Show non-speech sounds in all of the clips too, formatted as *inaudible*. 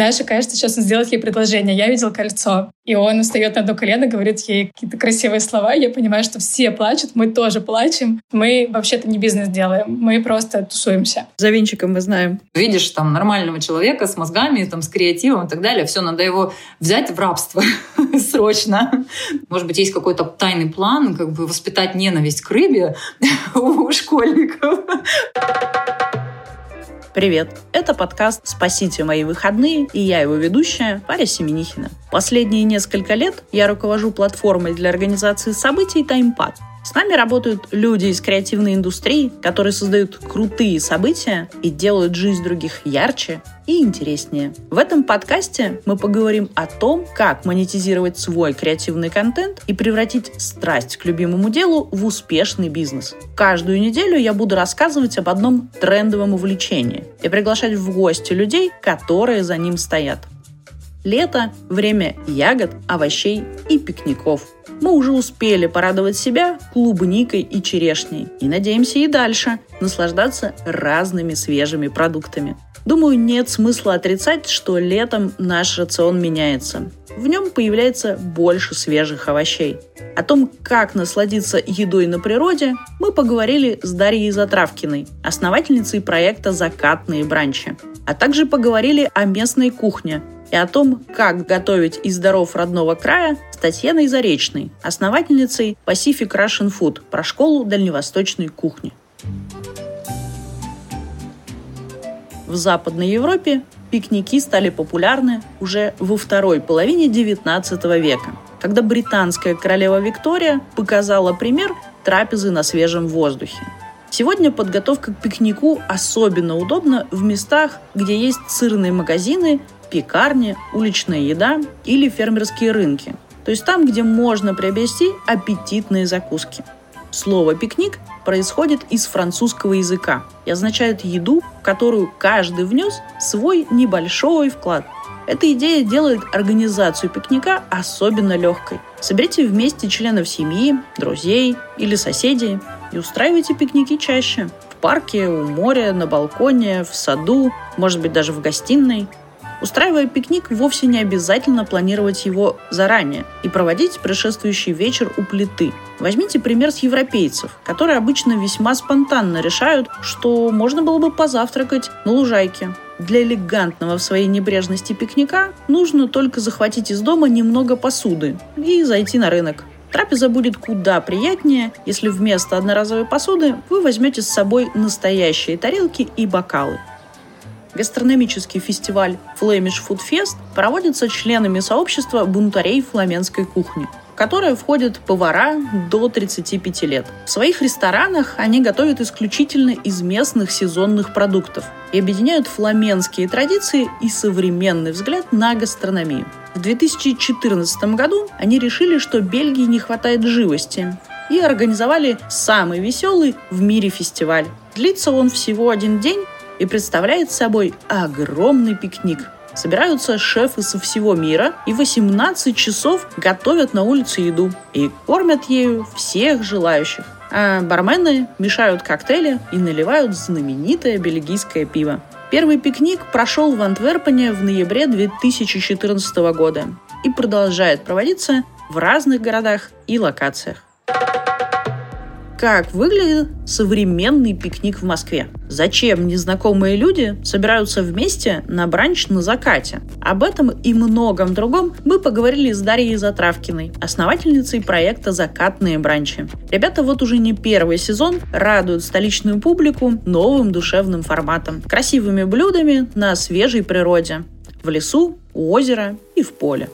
Даше кажется, сейчас он сделает ей предложение. Я видел кольцо. И он встает на одно колено, говорит ей какие-то красивые слова. Я понимаю, что все плачут, мы тоже плачем. Мы вообще-то не бизнес делаем, мы просто тусуемся. За винчиком мы знаем. Видишь там нормального человека с мозгами, там, с креативом и так далее. Все, надо его взять в рабство *laughs* срочно. Может быть, есть какой-то тайный план, как бы воспитать ненависть к рыбе *laughs* у школьников. Привет! Это подкаст «Спасите мои выходные» и я его ведущая Варя Семенихина. Последние несколько лет я руковожу платформой для организации событий «Таймпад», с нами работают люди из креативной индустрии, которые создают крутые события и делают жизнь других ярче и интереснее. В этом подкасте мы поговорим о том, как монетизировать свой креативный контент и превратить страсть к любимому делу в успешный бизнес. Каждую неделю я буду рассказывать об одном трендовом увлечении и приглашать в гости людей, которые за ним стоят. Лето – время ягод, овощей и пикников. Мы уже успели порадовать себя клубникой и черешней. И надеемся и дальше наслаждаться разными свежими продуктами. Думаю, нет смысла отрицать, что летом наш рацион меняется. В нем появляется больше свежих овощей. О том, как насладиться едой на природе, мы поговорили с Дарьей Затравкиной, основательницей проекта «Закатные бранчи». А также поговорили о местной кухне, и о том, как готовить из даров родного края с Татьяной Заречной, основательницей Pacific Russian Food про школу дальневосточной кухни. В Западной Европе пикники стали популярны уже во второй половине XIX века, когда британская королева Виктория показала пример трапезы на свежем воздухе. Сегодня подготовка к пикнику особенно удобна в местах, где есть сырные магазины пекарни, уличная еда или фермерские рынки. То есть там, где можно приобрести аппетитные закуски. Слово «пикник» происходит из французского языка и означает еду, в которую каждый внес свой небольшой вклад. Эта идея делает организацию пикника особенно легкой. Соберите вместе членов семьи, друзей или соседей и устраивайте пикники чаще. В парке, у моря, на балконе, в саду, может быть даже в гостиной – Устраивая пикник, вовсе не обязательно планировать его заранее и проводить предшествующий вечер у плиты. Возьмите пример с европейцев, которые обычно весьма спонтанно решают, что можно было бы позавтракать на лужайке. Для элегантного в своей небрежности пикника нужно только захватить из дома немного посуды и зайти на рынок. Трапеза будет куда приятнее, если вместо одноразовой посуды вы возьмете с собой настоящие тарелки и бокалы. Гастрономический фестиваль Flemish Food Fest проводится членами сообщества бунтарей фламенской кухни которое входят повара до 35 лет. В своих ресторанах они готовят исключительно из местных сезонных продуктов и объединяют фламенские традиции и современный взгляд на гастрономию. В 2014 году они решили, что Бельгии не хватает живости, и организовали самый веселый в мире фестиваль. Длится он всего один день и представляет собой огромный пикник. Собираются шефы со всего мира и 18 часов готовят на улице еду и кормят ею всех желающих. А бармены мешают коктейли и наливают знаменитое бельгийское пиво. Первый пикник прошел в Антверпене в ноябре 2014 года и продолжает проводиться в разных городах и локациях как выглядит современный пикник в Москве. Зачем незнакомые люди собираются вместе на бранч на закате? Об этом и многом другом мы поговорили с Дарьей Затравкиной, основательницей проекта «Закатные бранчи». Ребята вот уже не первый сезон радуют столичную публику новым душевным форматом, красивыми блюдами на свежей природе, в лесу, у озера и в поле.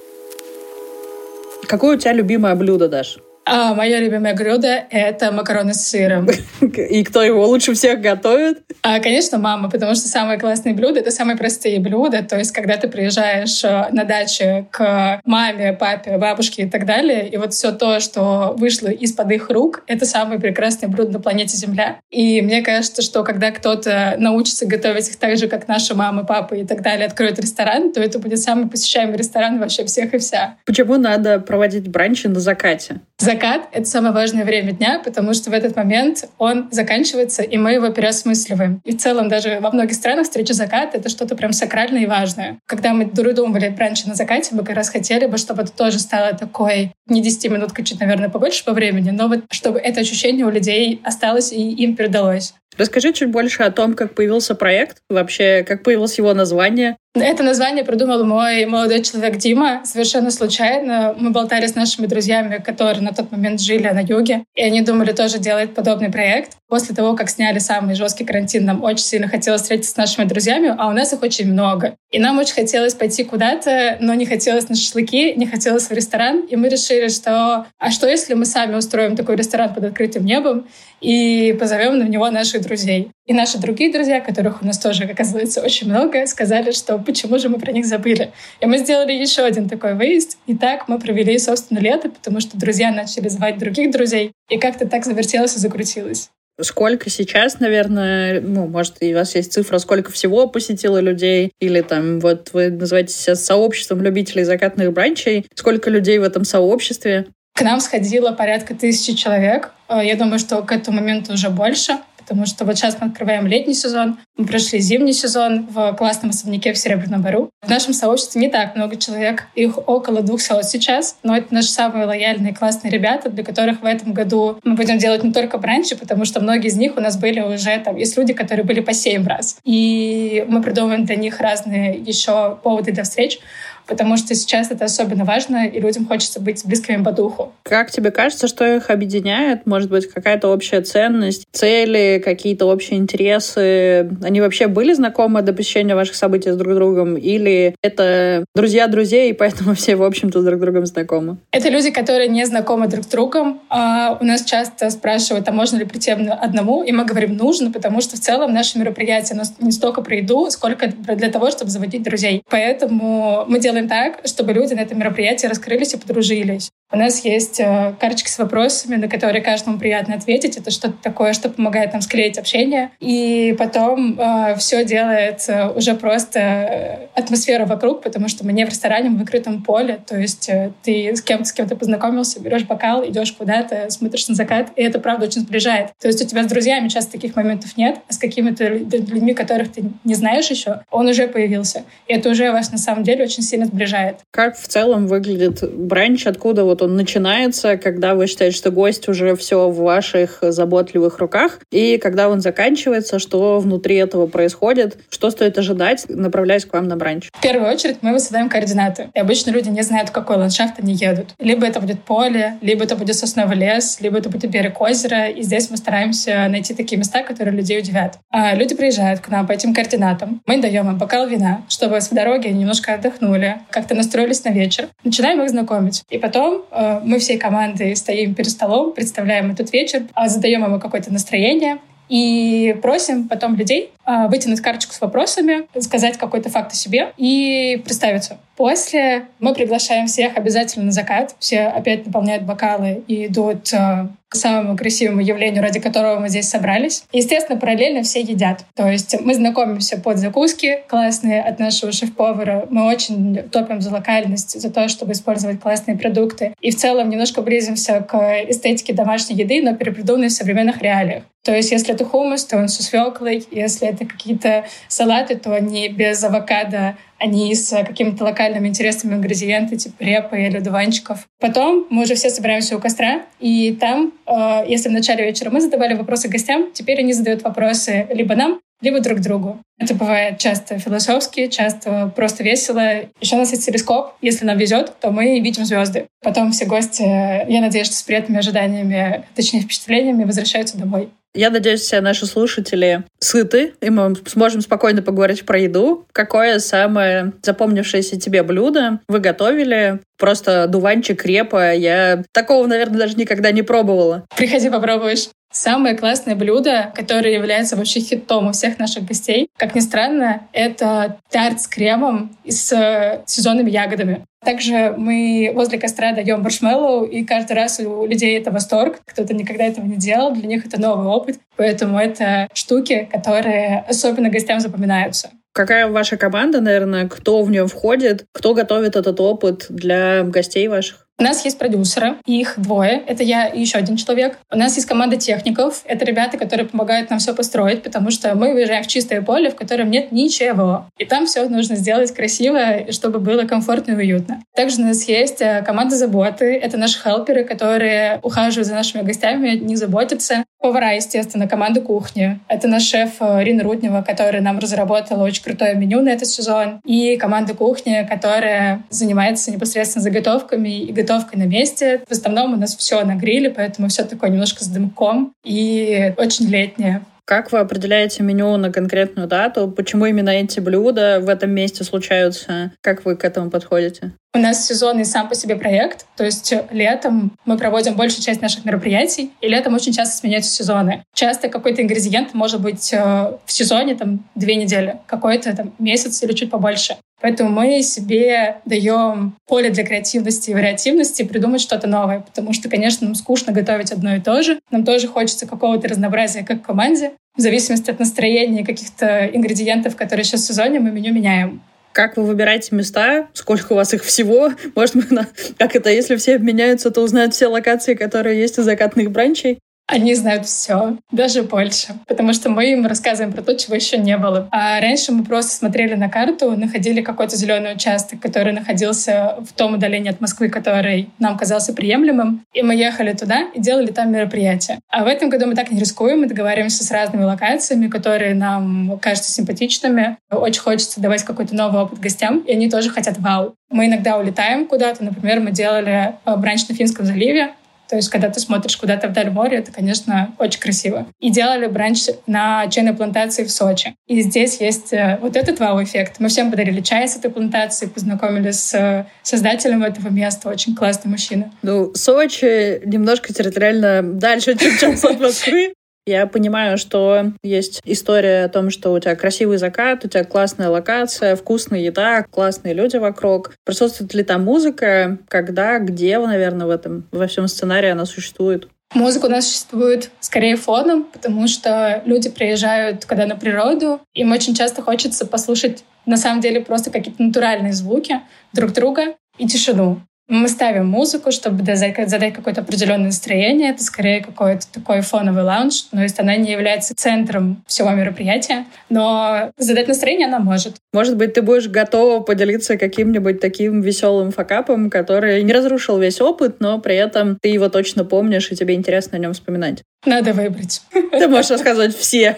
Какое у тебя любимое блюдо, Даша? А моя любимая блюдо — это макароны с сыром. И кто его лучше всех готовит? А, конечно, мама, потому что самые классные блюда — это самые простые блюда. То есть, когда ты приезжаешь э, на дачу к маме, папе, бабушке и так далее, и вот все то, что вышло из-под их рук, это самые прекрасные блюда на планете Земля. И мне кажется, что когда кто-то научится готовить их так же, как наши мамы, папы и так далее, откроет ресторан, то это будет самый посещаемый ресторан вообще всех и вся. Почему надо проводить бранчи на закате? Закат закат — это самое важное время дня, потому что в этот момент он заканчивается, и мы его переосмысливаем. И в целом даже во многих странах встреча заката — это что-то прям сакральное и важное. Когда мы думали раньше на закате, мы как раз хотели бы, чтобы это тоже стало такой не 10 минут, чуть, наверное, побольше по времени, но вот чтобы это ощущение у людей осталось и им передалось. Расскажи чуть больше о том, как появился проект, вообще, как появилось его название. Это название придумал мой молодой человек Дима совершенно случайно. Мы болтали с нашими друзьями, которые на тот момент жили на юге, и они думали тоже делать подобный проект. После того, как сняли самый жесткий карантин, нам очень сильно хотелось встретиться с нашими друзьями, а у нас их очень много. И нам очень хотелось пойти куда-то, но не хотелось на шашлыки, не хотелось в ресторан. И мы решили, что а что если мы сами устроим такой ресторан под открытым небом и позовем на него наших друзей. И наши другие друзья, которых у нас тоже, оказывается, очень много, сказали, что почему же мы про них забыли. И мы сделали еще один такой выезд. И так мы провели, собственно, лето, потому что друзья начали звать других друзей. И как-то так завертелось и закрутилось. Сколько сейчас, наверное, ну, может, и у вас есть цифра, сколько всего посетило людей? Или там, вот вы называете себя сообществом любителей закатных бранчей. Сколько людей в этом сообществе? К нам сходило порядка тысячи человек. Э, я думаю, что к этому моменту уже больше, потому что вот сейчас мы открываем летний сезон, мы прошли зимний сезон в классном особняке в Серебряном Бару. В нашем сообществе не так много человек, их около 200 сейчас, но это наши самые лояльные классные ребята, для которых в этом году мы будем делать не только бранчи, потому что многие из них у нас были уже там, есть люди, которые были по 7 раз. И мы придумываем для них разные еще поводы для встреч потому что сейчас это особенно важно, и людям хочется быть близкими по духу. Как тебе кажется, что их объединяет? Может быть, какая-то общая ценность, цели, какие-то общие интересы? Они вообще были знакомы до посещения ваших событий с друг другом? Или это друзья друзей, и поэтому все, в общем-то, с друг другом знакомы? Это люди, которые не знакомы друг с другом. А у нас часто спрашивают, а можно ли прийти одному? И мы говорим, нужно, потому что в целом наше мероприятие не столько про еду, сколько для того, чтобы заводить друзей. Поэтому мы делаем делаем так, чтобы люди на этом мероприятии раскрылись и подружились. У нас есть э, карточки с вопросами, на которые каждому приятно ответить. Это что-то такое, что помогает нам склеить общение. И потом э, все делает э, уже просто э, атмосфера вокруг, потому что мы не в ресторане, мы в открытом поле. То есть ты с кем-то с кем-то познакомился, берешь бокал, идешь куда-то, смотришь на закат, и это правда очень сближает. То есть у тебя с друзьями часто таких моментов нет, а с какими-то людьми, которых ты не знаешь еще, он уже появился. И это уже вас на самом деле очень сильно сближает. Как в целом выглядит бранч, откуда вот он начинается, когда вы считаете, что гость уже все в ваших заботливых руках, и когда он заканчивается, что внутри этого происходит, что стоит ожидать, направляясь к вам на бранч? В первую очередь мы высылаем координаты. И обычно люди не знают, в какой ландшафт они едут. Либо это будет поле, либо это будет сосновый лес, либо это будет берег озера. И здесь мы стараемся найти такие места, которые людей удивят. А люди приезжают к нам по этим координатам. Мы даем им бокал вина, чтобы с дороги немножко отдохнули, как-то настроились на вечер. Начинаем их знакомить. И потом мы всей командой стоим перед столом, представляем этот вечер, а задаем ему какое-то настроение, и просим потом людей э, вытянуть карточку с вопросами, сказать какой-то факт о себе и представиться. После мы приглашаем всех обязательно на закат. Все опять наполняют бокалы и идут э, к самому красивому явлению, ради которого мы здесь собрались. Естественно, параллельно все едят. То есть мы знакомимся под закуски классные от нашего шеф-повара. Мы очень топим за локальность, за то, чтобы использовать классные продукты. И в целом немножко близимся к эстетике домашней еды, но перепридуманной в современных реалиях. То есть, если это хумус, то он со свеклой. Если это какие-то салаты, то они без авокадо, они с какими-то локальными интересными ингредиентами, типа репы или дуванчиков. Потом мы уже все собираемся у костра, и там, э, если в начале вечера мы задавали вопросы гостям, теперь они задают вопросы либо нам, либо друг другу. Это бывает часто философски, часто просто весело. Еще у нас есть телескоп. Если нам везет, то мы видим звезды. Потом все гости, я надеюсь, что с приятными ожиданиями, точнее впечатлениями, возвращаются домой. Я надеюсь, все наши слушатели сыты, и мы сможем спокойно поговорить про еду. Какое самое запомнившееся тебе блюдо вы готовили? Просто дуванчик, репа. Я такого, наверное, даже никогда не пробовала. Приходи, попробуешь. Самое классное блюдо, которое является вообще хитом у всех наших гостей, как ни странно, это тарт с кремом и с э, сезонными ягодами. Также мы возле костра даем маршмеллоу, и каждый раз у людей это восторг. Кто-то никогда этого не делал, для них это новый опыт. Поэтому это штуки, которые особенно гостям запоминаются. Какая ваша команда, наверное, кто в нее входит, кто готовит этот опыт для гостей ваших? У нас есть продюсеры, их двое. Это я и еще один человек. У нас есть команда техников. Это ребята, которые помогают нам все построить, потому что мы выезжаем в чистое поле, в котором нет ничего. И там все нужно сделать красиво, чтобы было комфортно и уютно. Также у нас есть э, команда заботы. Это наши хелперы, которые ухаживают за нашими гостями, не заботятся. Повара, естественно, команда кухни. Это наш шеф э, Рина Руднева, которая нам разработала очень крутое меню на этот сезон. И команда кухни, которая занимается непосредственно заготовками и готовкой на месте. В основном у нас все на гриле, поэтому все такое немножко с дымком и очень летнее. Как вы определяете меню на конкретную дату? Почему именно эти блюда в этом месте случаются? Как вы к этому подходите? У нас сезонный сам по себе проект, то есть летом мы проводим большую часть наших мероприятий, и летом очень часто сменяются сезоны. Часто какой-то ингредиент может быть э, в сезоне там две недели, какой-то там месяц или чуть побольше. Поэтому мы себе даем поле для креативности и вариативности придумать что-то новое, потому что, конечно, нам скучно готовить одно и то же. Нам тоже хочется какого-то разнообразия как команде. В зависимости от настроения и каких-то ингредиентов, которые сейчас в сезоне, мы меню меняем. Как вы выбираете места? Сколько у вас их всего? Может, *laughs* мы как это, если все обменяются, то узнают все локации, которые есть у закатных бранчей? Они знают все, даже больше, потому что мы им рассказываем про то, чего еще не было. А раньше мы просто смотрели на карту, находили какой-то зеленый участок, который находился в том удалении от Москвы, который нам казался приемлемым, и мы ехали туда и делали там мероприятия. А в этом году мы так не рискуем, мы договариваемся с разными локациями, которые нам кажутся симпатичными. Очень хочется давать какой-то новый опыт гостям, и они тоже хотят вау. Мы иногда улетаем куда-то, например, мы делали э, бранч на Финском заливе, то есть, когда ты смотришь куда-то вдаль моря, это, конечно, очень красиво. И делали бранч на чайной плантации в Сочи. И здесь есть э, вот этот вау-эффект. Мы всем подарили чай с этой плантации, познакомились с э, создателем этого места. Очень классный мужчина. Ну, Сочи немножко территориально дальше, чем от *laughs* Москвы. Я понимаю, что есть история о том, что у тебя красивый закат, у тебя классная локация, вкусная еда, классные люди вокруг. Присутствует ли там музыка? Когда, где, наверное, в этом, во всем сценарии она существует? Музыка у нас существует скорее фоном, потому что люди приезжают, когда на природу, им очень часто хочется послушать на самом деле просто какие-то натуральные звуки друг друга и тишину. Мы ставим музыку, чтобы задать какое-то определенное настроение. Это скорее какой-то такой фоновый лаунж. То есть она не является центром всего мероприятия, но задать настроение она может. Может быть, ты будешь готова поделиться каким-нибудь таким веселым факапом, который не разрушил весь опыт, но при этом ты его точно помнишь, и тебе интересно о нем вспоминать. Надо выбрать. Ты можешь рассказывать все.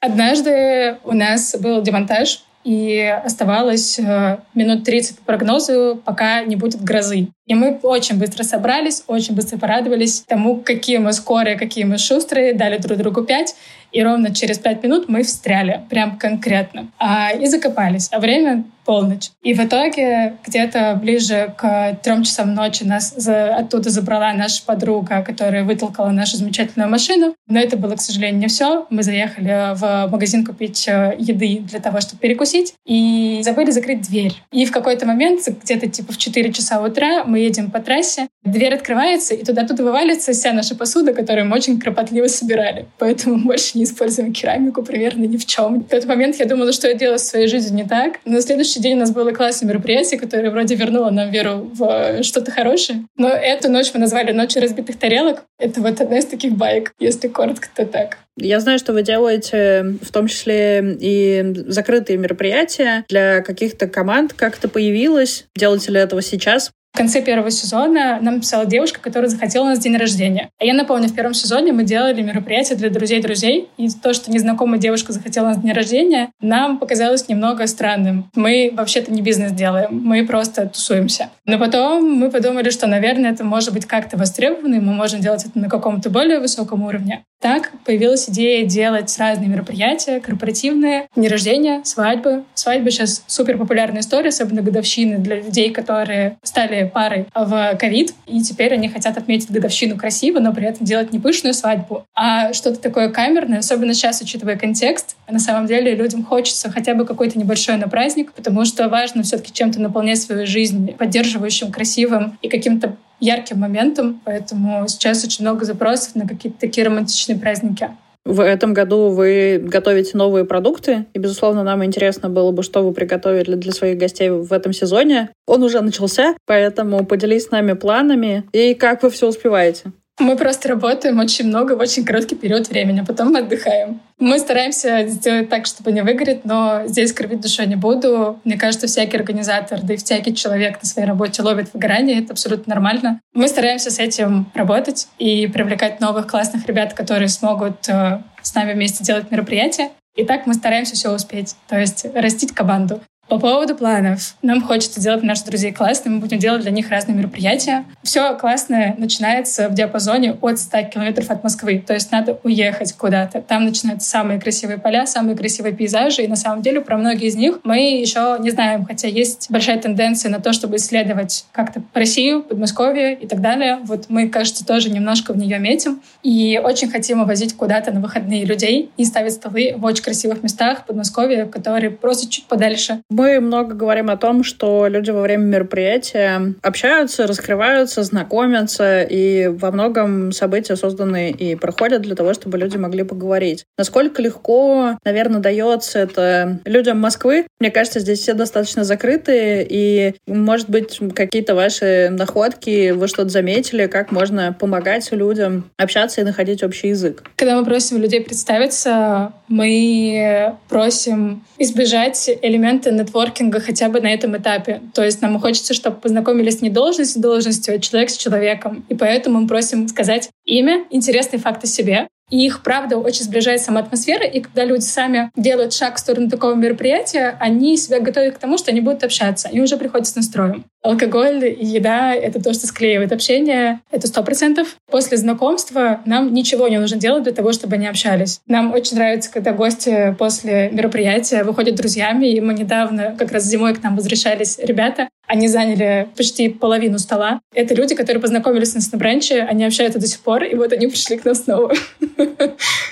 Однажды у нас был демонтаж и оставалось э, минут 30 по прогнозу, пока не будет грозы. И мы очень быстро собрались, очень быстро порадовались тому, какие мы скорые, какие мы шустрые, дали друг другу пять, и ровно через пять минут мы встряли, прям конкретно, а, и закопались. А время полночь. И в итоге где-то ближе к трем часам ночи нас за, оттуда забрала наша подруга, которая вытолкала нашу замечательную машину. Но это было, к сожалению, не все. Мы заехали в магазин купить э, еды для того, чтобы перекусить, и забыли закрыть дверь. И в какой-то момент, где-то типа в 4 часа утра, мы едем по трассе, дверь открывается, и туда-туда вывалится вся наша посуда, которую мы очень кропотливо собирали. Поэтому больше не используем керамику примерно ни в чем. В тот момент я думала, что я делаю в своей жизни не так. На следующий день у нас было классное мероприятие, которое вроде вернуло нам веру в что-то хорошее. Но эту ночь мы назвали «Ночью разбитых тарелок». Это вот одна из таких байк, если коротко, то так. Я знаю, что вы делаете в том числе и закрытые мероприятия для каких-то команд. Как это появилось? Делаете ли этого сейчас? В конце первого сезона нам написала девушка, которая захотела у нас день рождения. А я напомню, в первом сезоне мы делали мероприятие для друзей-друзей, и то, что незнакомая девушка захотела у нас день рождения, нам показалось немного странным. Мы вообще-то не бизнес делаем, мы просто тусуемся. Но потом мы подумали, что, наверное, это может быть как-то востребовано, и мы можем делать это на каком-то более высоком уровне. Так появилась идея делать разные мероприятия, корпоративные, дни рождения, свадьбы. Свадьбы сейчас супер популярная история, особенно годовщины для людей, которые стали парой в ковид, и теперь они хотят отметить годовщину красиво, но при этом делать не пышную свадьбу, а что-то такое камерное, особенно сейчас, учитывая контекст. На самом деле людям хочется хотя бы какой-то небольшой на праздник, потому что важно все-таки чем-то наполнять свою жизнь поддерживающим, красивым и каким-то ярким моментом, поэтому сейчас очень много запросов на какие-то такие романтичные праздники. В этом году вы готовите новые продукты, и, безусловно, нам интересно было бы, что вы приготовили для своих гостей в этом сезоне. Он уже начался, поэтому поделись с нами планами и как вы все успеваете. Мы просто работаем очень много в очень короткий период времени, потом мы отдыхаем. Мы стараемся сделать так, чтобы не выгореть, но здесь кровить душой не буду. Мне кажется, всякий организатор, да и всякий человек на своей работе ловит выгорание. Это абсолютно нормально. Мы стараемся с этим работать и привлекать новых классных ребят, которые смогут э, с нами вместе делать мероприятия. И так мы стараемся все успеть, то есть растить команду. По поводу планов. Нам хочется делать наших друзей классными, мы будем делать для них разные мероприятия. Все классное начинается в диапазоне от 100 километров от Москвы. То есть надо уехать куда-то. Там начинаются самые красивые поля, самые красивые пейзажи. И на самом деле про многие из них мы еще не знаем, хотя есть большая тенденция на то, чтобы исследовать как-то Россию, Подмосковье и так далее. Вот мы, кажется, тоже немножко в нее метим. И очень хотим возить куда-то на выходные людей и ставить столы в очень красивых местах Подмосковья, которые просто чуть подальше мы много говорим о том, что люди во время мероприятия общаются, раскрываются, знакомятся, и во многом события созданы и проходят для того, чтобы люди могли поговорить. Насколько легко, наверное, дается это людям Москвы? Мне кажется, здесь все достаточно закрытые, и, может быть, какие-то ваши находки, вы что-то заметили, как можно помогать людям общаться и находить общий язык? Когда мы просим людей представиться, мы просим избежать элементы нетворкинга хотя бы на этом этапе. То есть нам хочется, чтобы познакомились не должность с должностью, а человек с человеком. И поэтому мы просим сказать имя, интересный факт о себе, и их, правда, очень сближает сама атмосфера. И когда люди сами делают шаг в сторону такого мероприятия, они себя готовят к тому, что они будут общаться. Они уже приходят с настроем. Алкоголь и еда — это то, что склеивает общение. Это сто процентов. После знакомства нам ничего не нужно делать для того, чтобы они общались. Нам очень нравится, когда гости после мероприятия выходят друзьями. И мы недавно, как раз зимой к нам возвращались ребята, они заняли почти половину стола. Это люди, которые познакомились с нас на бранче, они общаются до сих пор, и вот они пришли к нам снова.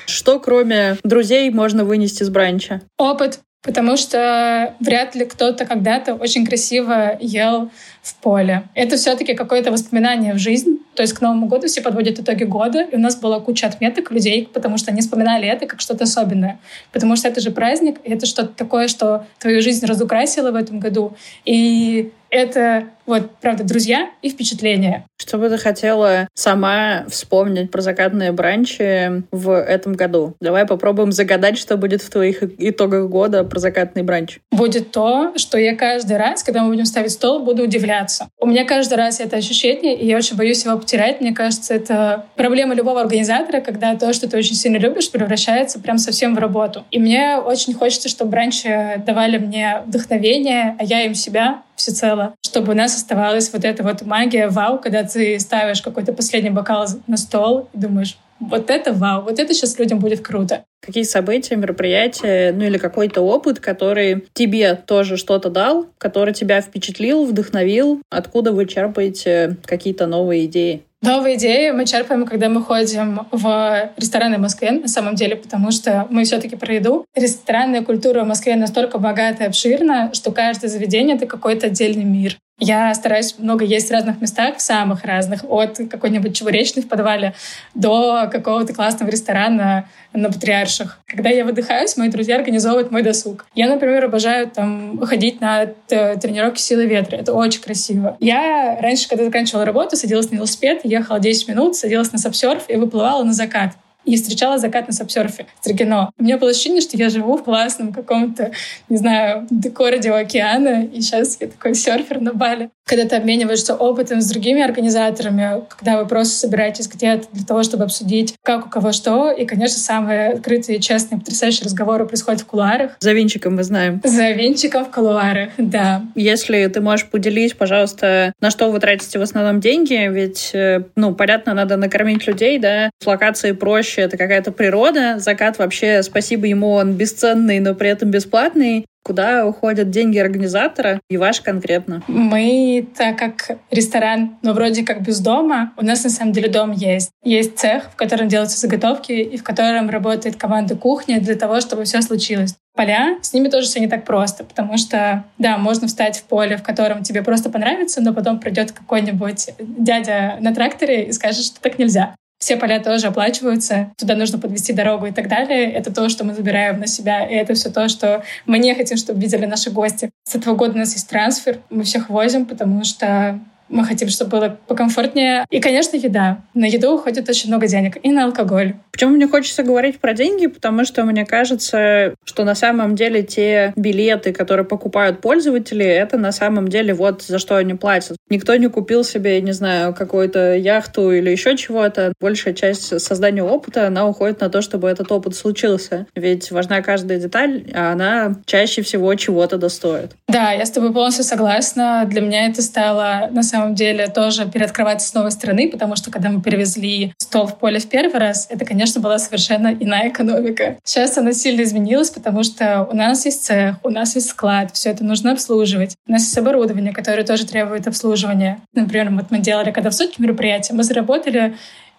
Что кроме друзей можно вынести с бранча? Опыт, потому что вряд ли кто-то когда-то очень красиво ел в поле. Это все-таки какое-то воспоминание в жизнь. То есть к Новому году все подводят итоги года, и у нас была куча отметок людей, потому что они вспоминали это как что-то особенное. Потому что это же праздник, и это что-то такое, что твою жизнь разукрасило в этом году. И это вот, правда, друзья и впечатления. Что бы ты хотела сама вспомнить про закатные бранчи в этом году? Давай попробуем загадать, что будет в твоих итогах года про закатный бранч. Будет то, что я каждый раз, когда мы будем ставить стол, буду удивляться. У меня каждый раз это ощущение, и я очень боюсь его потерять. Мне кажется, это проблема любого организатора, когда то, что ты очень сильно любишь, превращается прям совсем в работу. И мне очень хочется, чтобы бранчи давали мне вдохновение, а я им себя всецело, чтобы у нас оставалась вот эта вот магия вау, когда ты ставишь какой-то последний бокал на стол и думаешь, вот это вау, вот это сейчас людям будет круто. Какие события, мероприятия, ну или какой-то опыт, который тебе тоже что-то дал, который тебя впечатлил, вдохновил, откуда вы черпаете какие-то новые идеи? Новые идеи мы черпаем, когда мы ходим в рестораны в Москве, на самом деле, потому что мы все-таки про еду. Ресторанная культура в Москве настолько богата и обширна, что каждое заведение — это какой-то отдельный мир. Я стараюсь много есть в разных местах, в самых разных, от какой-нибудь чебуречной в подвале до какого-то классного ресторана на Патриарших. Когда я выдыхаюсь, мои друзья организовывают мой досуг. Я, например, обожаю там ходить на тренировки силы ветра. Это очень красиво. Я раньше, когда заканчивала работу, садилась на велосипед, ехала 10 минут, садилась на сапсерф и выплывала на закат и встречала закат на сапсерфе Строгино. У меня было ощущение, что я живу в классном каком-то, не знаю, городе у океана, и сейчас я такой серфер на Бали. Когда ты обмениваешься опытом с другими организаторами, когда вы просто собираетесь где-то для того, чтобы обсудить, как у кого что, и, конечно, самые открытые, честные, потрясающие разговоры происходят в кулуарах. За винчиком мы знаем. За винчиком в кулуарах, да. Если ты можешь поделить, пожалуйста, на что вы тратите в основном деньги, ведь, э, ну, понятно, надо накормить людей, да, с локации проще проще, это какая-то природа. Закат вообще, спасибо ему, он бесценный, но при этом бесплатный. Куда уходят деньги организатора и ваш конкретно? Мы, так как ресторан, но вроде как без дома, у нас на самом деле дом есть. Есть цех, в котором делаются заготовки и в котором работает команда кухни для того, чтобы все случилось поля, с ними тоже все не так просто, потому что, да, можно встать в поле, в котором тебе просто понравится, но потом придет какой-нибудь дядя на тракторе и скажет, что так нельзя все поля тоже оплачиваются, туда нужно подвести дорогу и так далее. Это то, что мы забираем на себя, и это все то, что мы не хотим, чтобы видели наши гости. С этого года у нас есть трансфер, мы всех возим, потому что мы хотим, чтобы было покомфортнее. И, конечно, еда. На еду уходит очень много денег. И на алкоголь. Почему мне хочется говорить про деньги? Потому что мне кажется, что на самом деле те билеты, которые покупают пользователи, это на самом деле вот за что они платят. Никто не купил себе, не знаю, какую-то яхту или еще чего-то. Большая часть создания опыта, она уходит на то, чтобы этот опыт случился. Ведь важна каждая деталь, а она чаще всего чего-то достоит. Да, я с тобой полностью согласна. Для меня это стало на самом деле тоже переоткрываться с новой стороны, потому что когда мы перевезли стол в поле в первый раз, это, конечно, была совершенно иная экономика. Сейчас она сильно изменилась, потому что у нас есть цех, у нас есть склад, все это нужно обслуживать. У нас есть оборудование, которое тоже требует обслуживания. Например, вот мы делали, когда в сотни мероприятия, мы заработали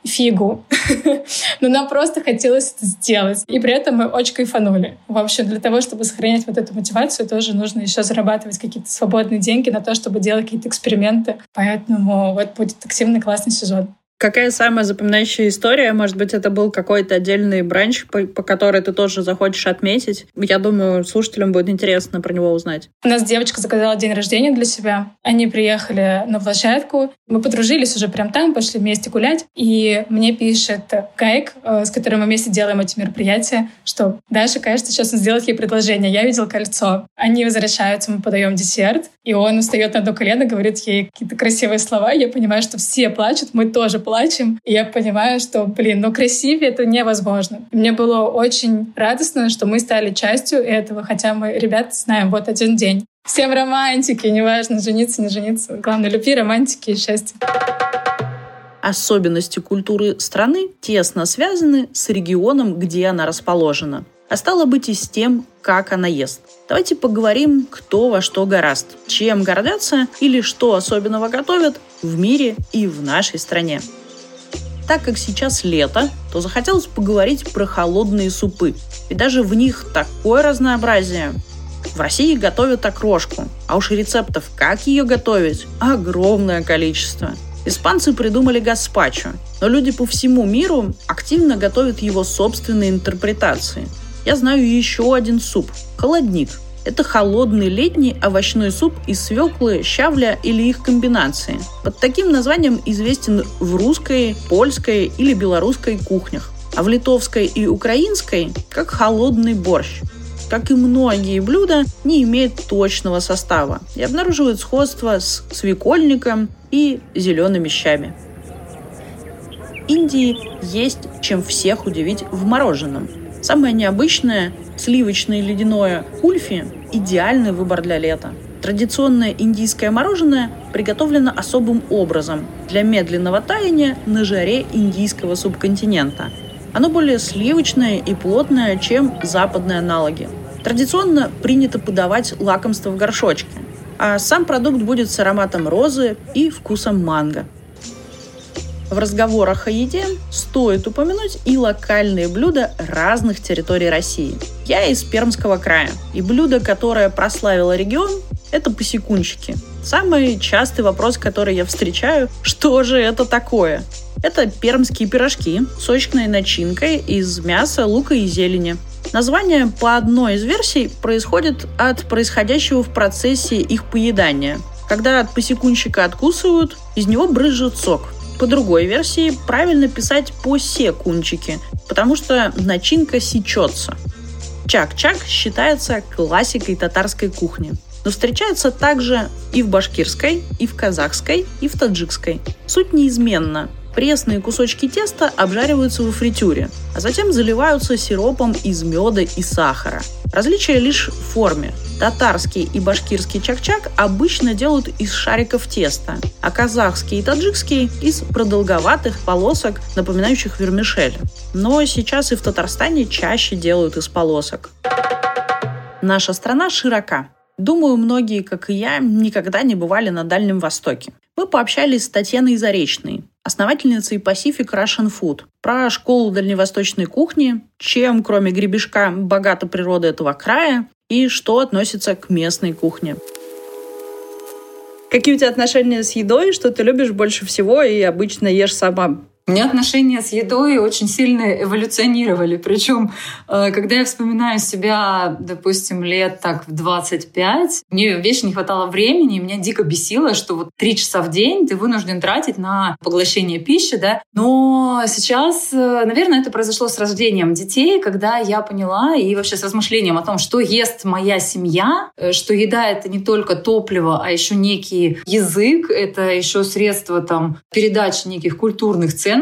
фигу. *laughs* Но нам просто хотелось это сделать. И при этом мы очень кайфанули. В общем, для того, чтобы сохранять вот эту мотивацию, тоже нужно еще зарабатывать какие-то свободные деньги на то, чтобы делать какие-то эксперименты. Поэтому вот будет активный классный сезон. Какая самая запоминающая история? Может быть, это был какой-то отдельный бранч, по, по которой ты тоже захочешь отметить? Я думаю, слушателям будет интересно про него узнать. У нас девочка заказала день рождения для себя. Они приехали на площадку. Мы подружились уже прям там, пошли вместе гулять. И мне пишет Гайк, э, с которым мы вместе делаем эти мероприятия, что Даша, кажется, сейчас он сделает ей предложение. Я видел кольцо. Они возвращаются, мы подаем десерт. И он встает на одно колено, говорит ей какие-то красивые слова. Я понимаю, что все плачут, мы тоже плачем. И я понимаю, что, блин, ну красивее это невозможно. Мне было очень радостно, что мы стали частью этого, хотя мы, ребят, знаем вот один день. Всем романтики, неважно, жениться, не жениться. Главное, любви, романтики и счастья. Особенности культуры страны тесно связаны с регионом, где она расположена а стало быть и с тем, как она ест. Давайте поговорим, кто во что гораст, чем гордятся или что особенного готовят в мире и в нашей стране. Так как сейчас лето, то захотелось поговорить про холодные супы. И даже в них такое разнообразие. В России готовят окрошку, а уж рецептов, как ее готовить, огромное количество. Испанцы придумали гаспачо, но люди по всему миру активно готовят его собственные интерпретации – я знаю еще один суп – холодник. Это холодный летний овощной суп из свеклы, щавля или их комбинации. Под таким названием известен в русской, польской или белорусской кухнях, а в литовской и украинской – как холодный борщ. Как и многие блюда, не имеет точного состава и обнаруживает сходство с свекольником и зелеными щами. Индии есть чем всех удивить в мороженом – Самое необычное – сливочное ледяное кульфи – идеальный выбор для лета. Традиционное индийское мороженое приготовлено особым образом для медленного таяния на жаре индийского субконтинента. Оно более сливочное и плотное, чем западные аналоги. Традиционно принято подавать лакомство в горшочке, а сам продукт будет с ароматом розы и вкусом манго. В разговорах о еде стоит упомянуть и локальные блюда разных территорий России. Я из Пермского края, и блюдо, которое прославило регион, это посекунчики. Самый частый вопрос, который я встречаю, что же это такое? Это пермские пирожки с сочной начинкой из мяса, лука и зелени. Название по одной из версий происходит от происходящего в процессе их поедания. Когда от посекунщика откусывают, из него брызжет сок. По другой версии правильно писать по секунчике, потому что начинка сечется. Чак-чак считается классикой татарской кухни, но встречается также и в башкирской, и в казахской, и в таджикской. Суть неизменна. Пресные кусочки теста обжариваются во фритюре, а затем заливаются сиропом из меда и сахара. Различие лишь в форме. Татарский и башкирский чак-чак обычно делают из шариков теста, а казахский и таджикский – из продолговатых полосок, напоминающих вермишель. Но сейчас и в Татарстане чаще делают из полосок. Наша страна широка. Думаю, многие, как и я, никогда не бывали на Дальнем Востоке. Мы пообщались с Татьяной Заречной, основательницей Pacific Russian Food, про школу дальневосточной кухни, чем, кроме гребешка, богата природа этого края и что относится к местной кухне. Какие у тебя отношения с едой? Что ты любишь больше всего и обычно ешь сама? У меня отношения с едой очень сильно эволюционировали. Причем, э, когда я вспоминаю себя, допустим, лет так в 25, мне вечно не хватало времени, и меня дико бесило, что вот три часа в день ты вынужден тратить на поглощение пищи, да. Но сейчас, э, наверное, это произошло с рождением детей, когда я поняла и вообще с размышлением о том, что ест моя семья, э, что еда — это не только топливо, а еще некий язык, это еще средство там передачи неких культурных ценностей.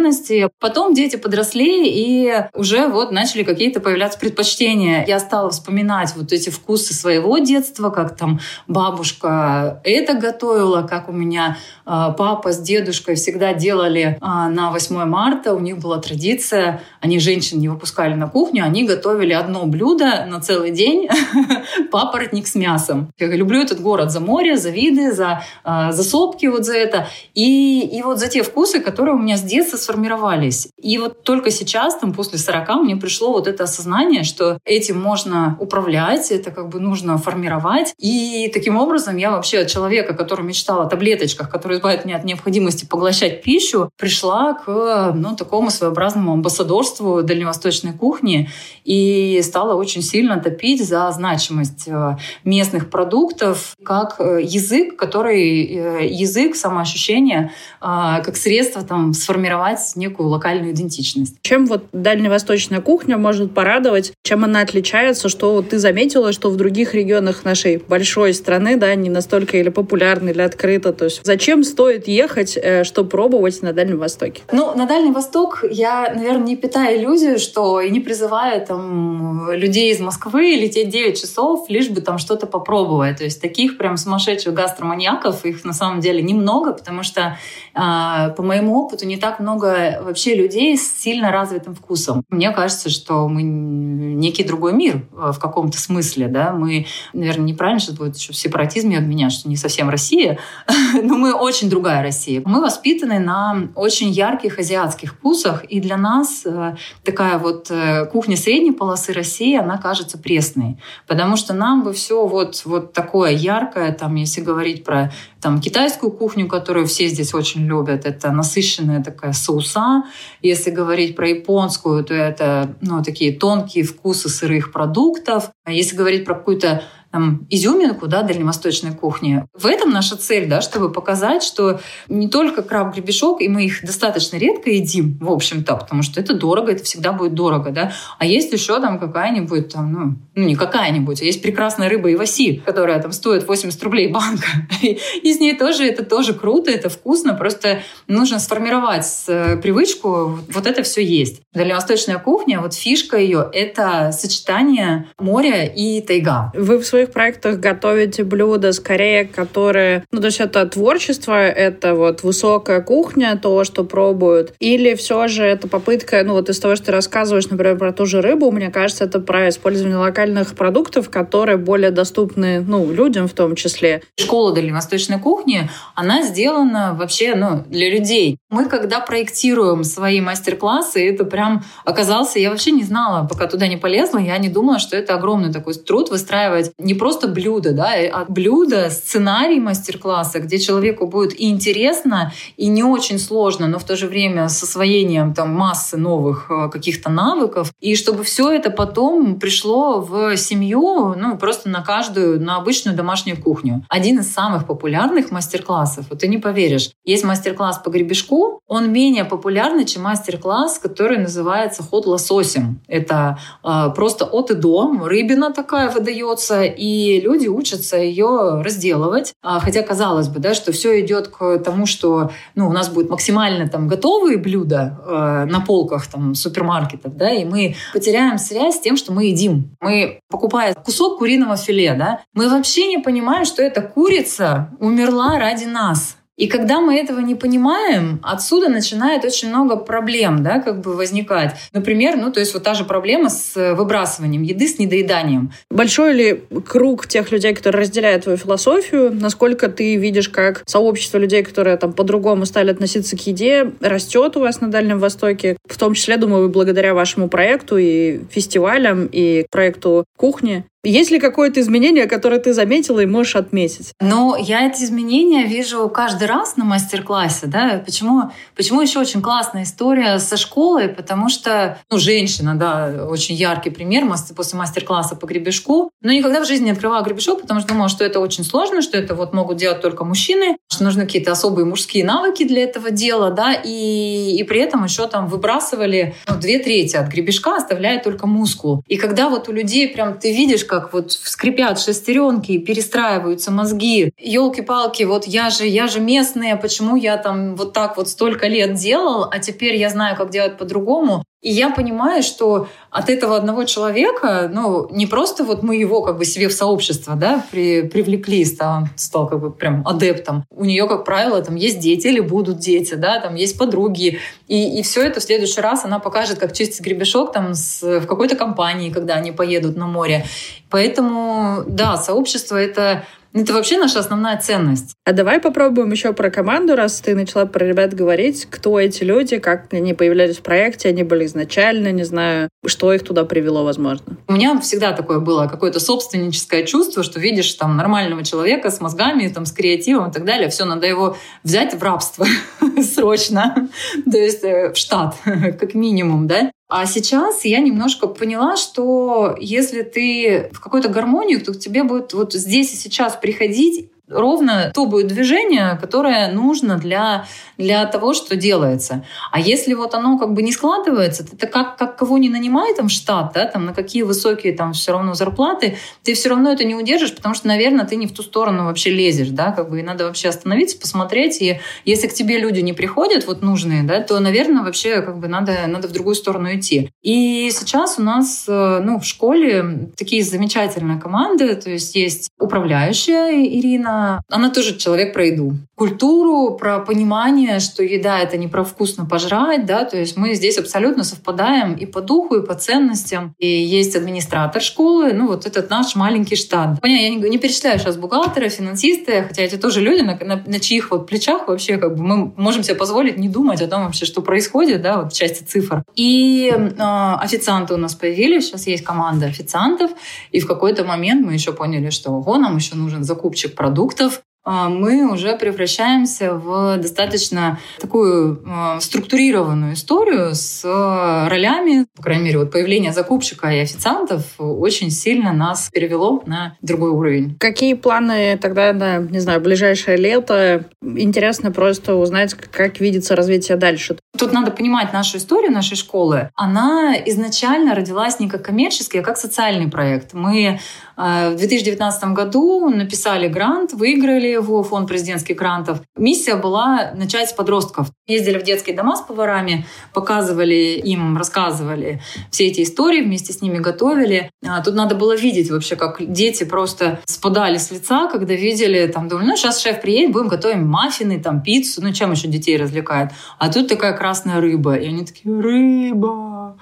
Потом дети подросли и уже вот начали какие-то появляться предпочтения. Я стала вспоминать вот эти вкусы своего детства, как там бабушка это готовила, как у меня а, папа с дедушкой всегда делали а, на 8 марта. У них была традиция, они женщин не выпускали на кухню, они готовили одно блюдо на целый день *laughs* папоротник с мясом. Я люблю этот город за море, за виды, за, а, за сопки вот за это. И, и вот за те вкусы, которые у меня с детства сформировались. И вот только сейчас, там, после 40, мне пришло вот это осознание, что этим можно управлять, это как бы нужно формировать. И таким образом я вообще от человека, который мечтал о таблеточках, которые избавят меня от необходимости поглощать пищу, пришла к ну, такому своеобразному амбассадорству дальневосточной кухни и стала очень сильно топить за значимость э, местных продуктов как э, язык, который э, язык, самоощущение, как средство там сформировать некую локальную идентичность. Чем вот дальневосточная кухня может порадовать? Чем она отличается? Что вот ты заметила, что в других регионах нашей большой страны, да, не настолько или популярны, или открыто? То есть зачем стоит ехать, чтобы пробовать на Дальнем Востоке? Ну, на Дальний Восток я, наверное, не питаю иллюзию, что и не призываю там людей из Москвы лететь 9 часов, лишь бы там что-то попробовать. То есть таких прям сумасшедших гастроманьяков, их на самом деле немного, потому что а, по моему опыту не так много вообще людей с сильно развитым вкусом. Мне кажется, что мы некий другой мир а, в каком-то смысле, да, мы, наверное, неправильно сейчас будет еще в сепаратизме от меня, что не совсем Россия, *laughs* но мы очень другая Россия. Мы воспитаны на очень ярких азиатских вкусах, и для нас э, такая вот э, кухня средней полосы России, она кажется пресной, потому что нам бы все вот, вот такое яркое, там, если говорить про там, китайскую кухню, которую все здесь очень любят, это насыщенная такая соуса. Если говорить про японскую, то это ну, такие тонкие вкусы сырых продуктов. А если говорить про какую-то там, изюминку да, дальневосточной кухни. В этом наша цель, да, чтобы показать, что не только краб-гребешок, и мы их достаточно редко едим, в общем-то, потому что это дорого, это всегда будет дорого, да, а есть еще там какая-нибудь, там, ну, ну не какая-нибудь, а есть прекрасная рыба иваси, которая там стоит 80 рублей банка, *laughs* и, и ней тоже, это тоже круто, это вкусно, просто нужно сформировать э, привычку, вот это все есть. Дальневосточная кухня, вот фишка ее, это сочетание моря и тайга. Вы в своих проектах готовите блюда скорее, которые... Ну, то есть это творчество, это вот высокая кухня, то, что пробуют. Или все же это попытка, ну, вот из того, что ты рассказываешь, например, про ту же рыбу, мне кажется, это про использование локальных продуктов, которые более доступны, ну, людям в том числе. Школа дальневосточной кухни, она сделана вообще, ну, для людей. Мы, когда проектируем свои мастер-классы, это прям оказался, я вообще не знала, пока туда не полезла, я не думала, что это огромный такой труд выстраивать не не просто блюдо, да, э, а блюдо, сценарий мастер-класса, где человеку будет и интересно, и не очень сложно, но в то же время с освоением там массы новых э, каких-то навыков, и чтобы все это потом пришло в семью, ну, просто на каждую, на обычную домашнюю кухню. Один из самых популярных мастер-классов, вот ты не поверишь, есть мастер-класс по гребешку, он менее популярный, чем мастер-класс, который называется ход лососем. Это э, просто от и до, рыбина такая выдается, и люди учатся ее разделывать. А, хотя казалось бы, да, что все идет к тому, что ну, у нас будет максимально там готовые блюда э, на полках там супермаркетов, да, и мы потеряем связь с тем, что мы едим. Мы покупая кусок куриного филе, да, мы вообще не понимаем, что эта курица умерла ради нас. И когда мы этого не понимаем, отсюда начинает очень много проблем, да, как бы возникать. Например, ну, то есть вот та же проблема с выбрасыванием еды, с недоеданием. Большой ли круг тех людей, которые разделяют твою философию? Насколько ты видишь, как сообщество людей, которые там по-другому стали относиться к еде, растет у вас на Дальнем Востоке? В том числе, думаю, благодаря вашему проекту и фестивалям, и проекту кухни. Есть ли какое-то изменение, которое ты заметила и можешь отметить? Ну, я эти изменения вижу каждый раз на мастер-классе, да. Почему, почему еще очень классная история со школой? Потому что, ну, женщина, да, очень яркий пример после мастер-класса по гребешку. Но никогда в жизни не открывала гребешок, потому что думала, что это очень сложно, что это вот могут делать только мужчины, что нужны какие-то особые мужские навыки для этого дела, да, и, и при этом еще там выбрасывали ну, две трети от гребешка, оставляя только мускул. И когда вот у людей прям ты видишь, как вот скрипят шестеренки и перестраиваются мозги. Елки-палки, вот я же, я же местная, почему я там вот так вот столько лет делал, а теперь я знаю, как делать по-другому. И я понимаю, что от этого одного человека, ну, не просто вот мы его как бы себе в сообщество, да, при, привлекли, стал, стал как бы прям адептом. У нее, как правило, там есть дети или будут дети, да, там есть подруги. И, и все это в следующий раз она покажет, как чистить гребешок там с, в какой-то компании, когда они поедут на море. Поэтому, да, сообщество — это это вообще наша основная ценность. А давай попробуем еще про команду, раз ты начала про ребят говорить. Кто эти люди, как они появлялись в проекте, они были изначально, не знаю, что их туда привело, возможно. У меня всегда такое было какое-то собственническое чувство, что видишь там нормального человека с мозгами, там, с креативом и так далее, все, надо его взять в рабство *laughs* срочно, то есть э, в штат, *laughs* как минимум, да. А сейчас я немножко поняла, что если ты в какой-то гармонию, то к тебе будет вот здесь и сейчас приходить ровно то будет движение, которое нужно для, для того, что делается. А если вот оно как бы не складывается, это как, как кого не нанимай там в штат, да, там на какие высокие там все равно зарплаты, ты все равно это не удержишь, потому что, наверное, ты не в ту сторону вообще лезешь, да, как бы и надо вообще остановиться, посмотреть, и если к тебе люди не приходят, вот нужные, да, то, наверное, вообще как бы надо, надо в другую сторону идти. И сейчас у нас, э, ну, в школе такие замечательные команды, то есть есть управляющая Ирина, она, тоже человек про еду. Культуру, про понимание, что еда — это не про вкусно пожрать, да, то есть мы здесь абсолютно совпадаем и по духу, и по ценностям. И есть администратор школы, ну вот этот наш маленький штат. Понятно, я не, не перечисляю сейчас бухгалтера, финансисты, хотя эти тоже люди, на, на, на чьих вот плечах вообще как бы мы можем себе позволить не думать о том вообще, что происходит, да, вот в части цифр. И э, официанты у нас появились, сейчас есть команда официантов, и в какой-то момент мы еще поняли, что ого, нам еще нужен закупщик продуктов, продуктов, а, мы уже превращаемся в достаточно такую а, структурированную историю с ролями. По крайней мере, вот появление закупщика и официантов очень сильно нас перевело на другой уровень. Какие планы тогда на, не знаю, ближайшее лето? Интересно просто узнать, как видится развитие дальше. Тут надо понимать нашу историю нашей школы. Она изначально родилась не как коммерческий, а как социальный проект. Мы а, в 2019 году написали грант, выиграли его, фонд президентских грантов. Миссия была начать с подростков. Ездили в детские дома с поварами, показывали им, рассказывали все эти истории, вместе с ними готовили. А тут надо было видеть вообще, как дети просто спадали с лица, когда видели, там, думали, ну, сейчас шеф приедет, будем готовить маффины, там, пиццу, ну, чем еще детей развлекают. А тут такая красная рыба. И они такие, рыба,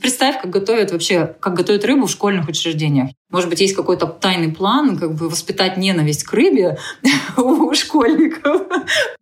Представь, как готовят вообще, как готовят рыбу в школьных учреждениях. Может быть, есть какой-то тайный план, как бы воспитать ненависть к рыбе *laughs* у школьников.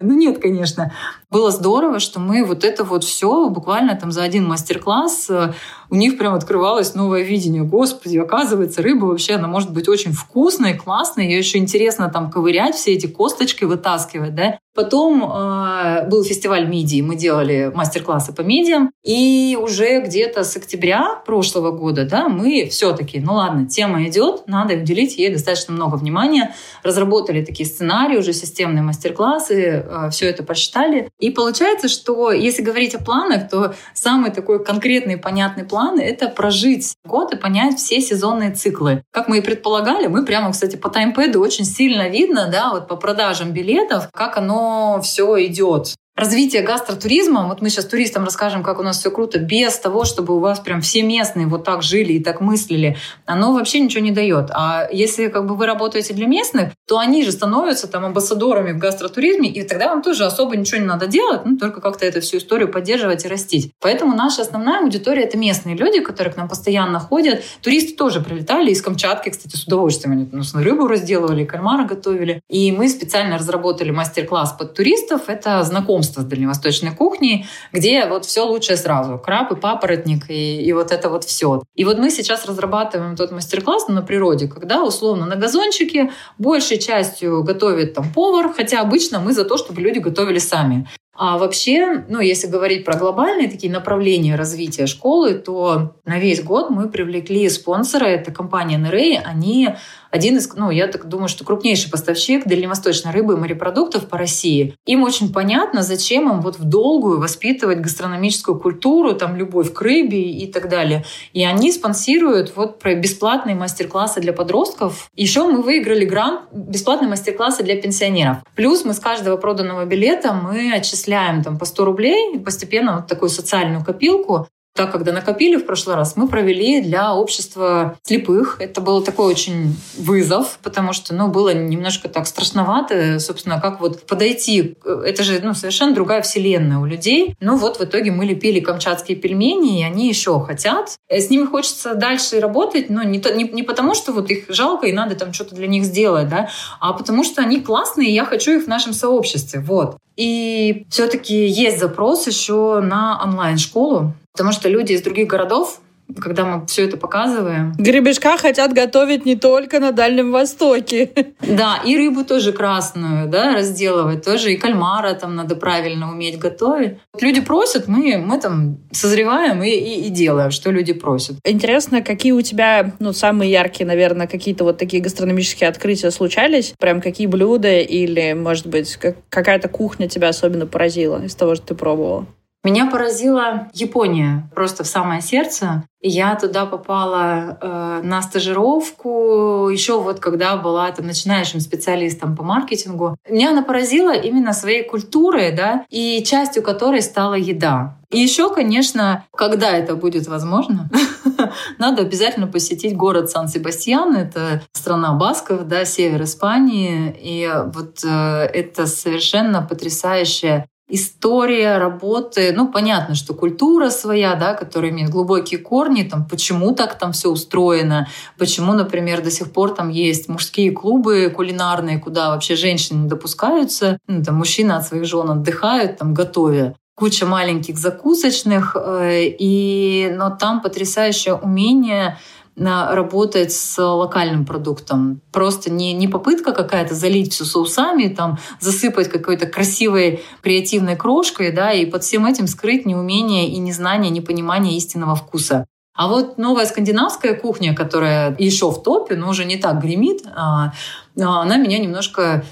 Ну нет, конечно. Было здорово, что мы вот это вот все буквально там за один мастер-класс э, у них прям открывалось новое видение. Господи, оказывается, рыба вообще, она может быть очень вкусной, классной. Ее еще интересно там ковырять, все эти косточки вытаскивать, да. Потом э, был фестиваль мидии, мы делали мастер-классы по мидиям. И уже где-то с октября прошлого года, да, мы все-таки, ну ладно, тема идет, надо уделить ей достаточно много внимания. Разработали такие сценарии, уже системные мастер-классы, э, все это посчитали. И получается, что если говорить о планах, то самый такой конкретный понятный план — это прожить год и понять все сезонные циклы. Как мы и предполагали, мы прямо, кстати, по таймпэду очень сильно видно, да, вот по продажам билетов, как оно все идет развитие гастротуризма, вот мы сейчас туристам расскажем, как у нас все круто, без того, чтобы у вас прям все местные вот так жили и так мыслили, оно вообще ничего не дает. А если как бы вы работаете для местных, то они же становятся там амбассадорами в гастротуризме, и тогда вам тоже особо ничего не надо делать, ну, только как-то эту всю историю поддерживать и растить. Поэтому наша основная аудитория — это местные люди, которые к нам постоянно ходят. Туристы тоже прилетали из Камчатки, кстати, с удовольствием. Они ну, рыбу разделывали, кальмара готовили. И мы специально разработали мастер-класс под туристов. Это знакомство знакомство с дальневосточной кухней, где вот все лучшее сразу. Краб и папоротник, и, и вот это вот все. И вот мы сейчас разрабатываем тот мастер-класс на природе, когда условно на газончике большей частью готовит там повар, хотя обычно мы за то, чтобы люди готовили сами. А вообще, ну, если говорить про глобальные такие направления развития школы, то на весь год мы привлекли спонсора, это компания NRA, они один из, ну, я так думаю, что крупнейший поставщик дальневосточной рыбы и морепродуктов по России. Им очень понятно, зачем им вот в долгую воспитывать гастрономическую культуру, там, любовь к рыбе и так далее. И они спонсируют вот про бесплатные мастер-классы для подростков. Еще мы выиграли грант бесплатные мастер-классы для пенсионеров. Плюс мы с каждого проданного билета мы отчисляем там по 100 рублей постепенно вот такую социальную копилку так, когда накопили в прошлый раз, мы провели для общества слепых. Это был такой очень вызов, потому что, ну, было немножко так страшновато, собственно, как вот подойти. Это же, ну, совершенно другая вселенная у людей. Ну, вот в итоге мы лепили камчатские пельмени, и они еще хотят. С ними хочется дальше работать, но не, не, не потому, что вот их жалко и надо там что-то для них сделать, да, а потому что они классные, и я хочу их в нашем сообществе. Вот. И все-таки есть запрос еще на онлайн-школу. Потому что люди из других городов когда мы все это показываем. Гребешка хотят готовить не только на Дальнем Востоке. Да, и рыбу тоже красную, да, разделывать тоже, и кальмара там надо правильно уметь готовить. Люди просят, мы, мы там созреваем и, и, и делаем, что люди просят. Интересно, какие у тебя, ну, самые яркие, наверное, какие-то вот такие гастрономические открытия случались? Прям какие блюда или, может быть, как, какая-то кухня тебя особенно поразила из того, что ты пробовала? Меня поразила Япония, просто в самое сердце. Я туда попала э, на стажировку, еще вот когда была там начинающим специалистом по маркетингу. Меня она поразила именно своей культурой, да, и частью которой стала еда. И еще, конечно, когда это будет возможно, *laughs* надо обязательно посетить город Сан-Себастьян. Это страна басков, да, север Испании. И вот э, это совершенно потрясающая история работы, ну, понятно, что культура своя, да, которая имеет глубокие корни, там, почему так там все устроено, почему, например, до сих пор там есть мужские клубы кулинарные, куда вообще женщины не допускаются, ну, там, мужчины от своих жен отдыхают, там, готовя. Куча маленьких закусочных, э, и, но там потрясающее умение работать с локальным продуктом. Просто не, не попытка какая-то залить все соусами, там, засыпать какой-то красивой креативной крошкой, да, и под всем этим скрыть неумение и незнание, непонимание истинного вкуса. А вот новая скандинавская кухня, которая еще в топе, но уже не так гремит, а, а, она меня немножко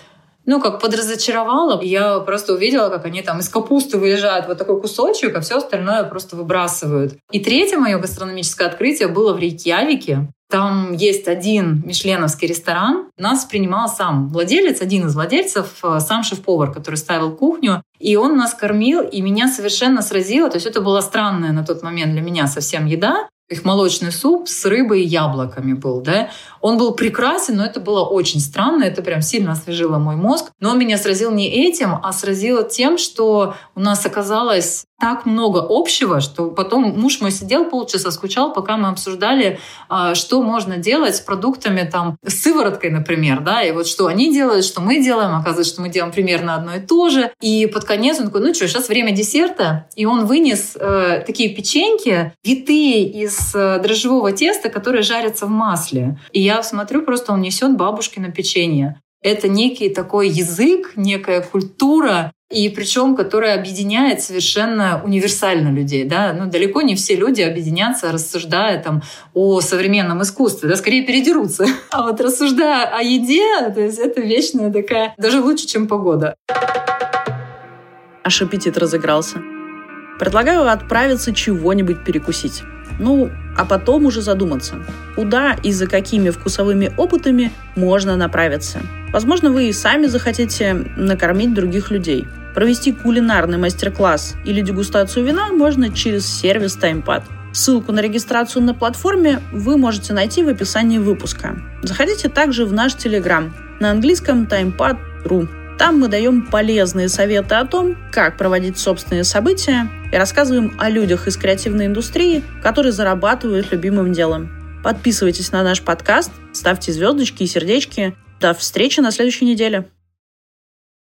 ну, как подразочаровала. Я просто увидела, как они там из капусты выезжают вот такой кусочек, а все остальное просто выбрасывают. И третье мое гастрономическое открытие было в Рейкьявике. Там есть один мишленовский ресторан. Нас принимал сам владелец, один из владельцев, э, сам шеф-повар, который ставил кухню. И он нас кормил, и меня совершенно сразило. То есть это была странная на тот момент для меня совсем еда. Их молочный суп с рыбой и яблоками был, да. Он был прекрасен, но это было очень странно, это прям сильно освежило мой мозг. Но он меня сразил не этим, а сразил тем, что у нас оказалось так много общего, что потом муж мой сидел полчаса, скучал, пока мы обсуждали, а, что можно делать с продуктами, там, с сывороткой, например, да, и вот что они делают, что мы делаем, оказывается, что мы делаем примерно одно и то же. И под конец он такой, ну что, сейчас время десерта, и он вынес э, такие печеньки, витые из э, дрожжевого теста, которые жарятся в масле. И я смотрю, просто он несет бабушкино печенье. Это некий такой язык, некая культура, и причем, которая объединяет совершенно универсально людей. Да? Ну, далеко не все люди объединятся, рассуждая там, о современном искусстве, да, скорее передерутся. *laughs* А вот рассуждая о еде, то есть это вечная такая, даже лучше, чем погода. Аж аппетит разыгрался. Предлагаю отправиться чего-нибудь перекусить. Ну, а потом уже задуматься, куда и за какими вкусовыми опытами можно направиться. Возможно, вы и сами захотите накормить других людей. Провести кулинарный мастер-класс или дегустацию вина можно через сервис TimePad. Ссылку на регистрацию на платформе вы можете найти в описании выпуска. Заходите также в наш Телеграм на английском timepad.ru. Там мы даем полезные советы о том, как проводить собственные события и рассказываем о людях из креативной индустрии, которые зарабатывают любимым делом. Подписывайтесь на наш подкаст, ставьте звездочки и сердечки. До встречи на следующей неделе.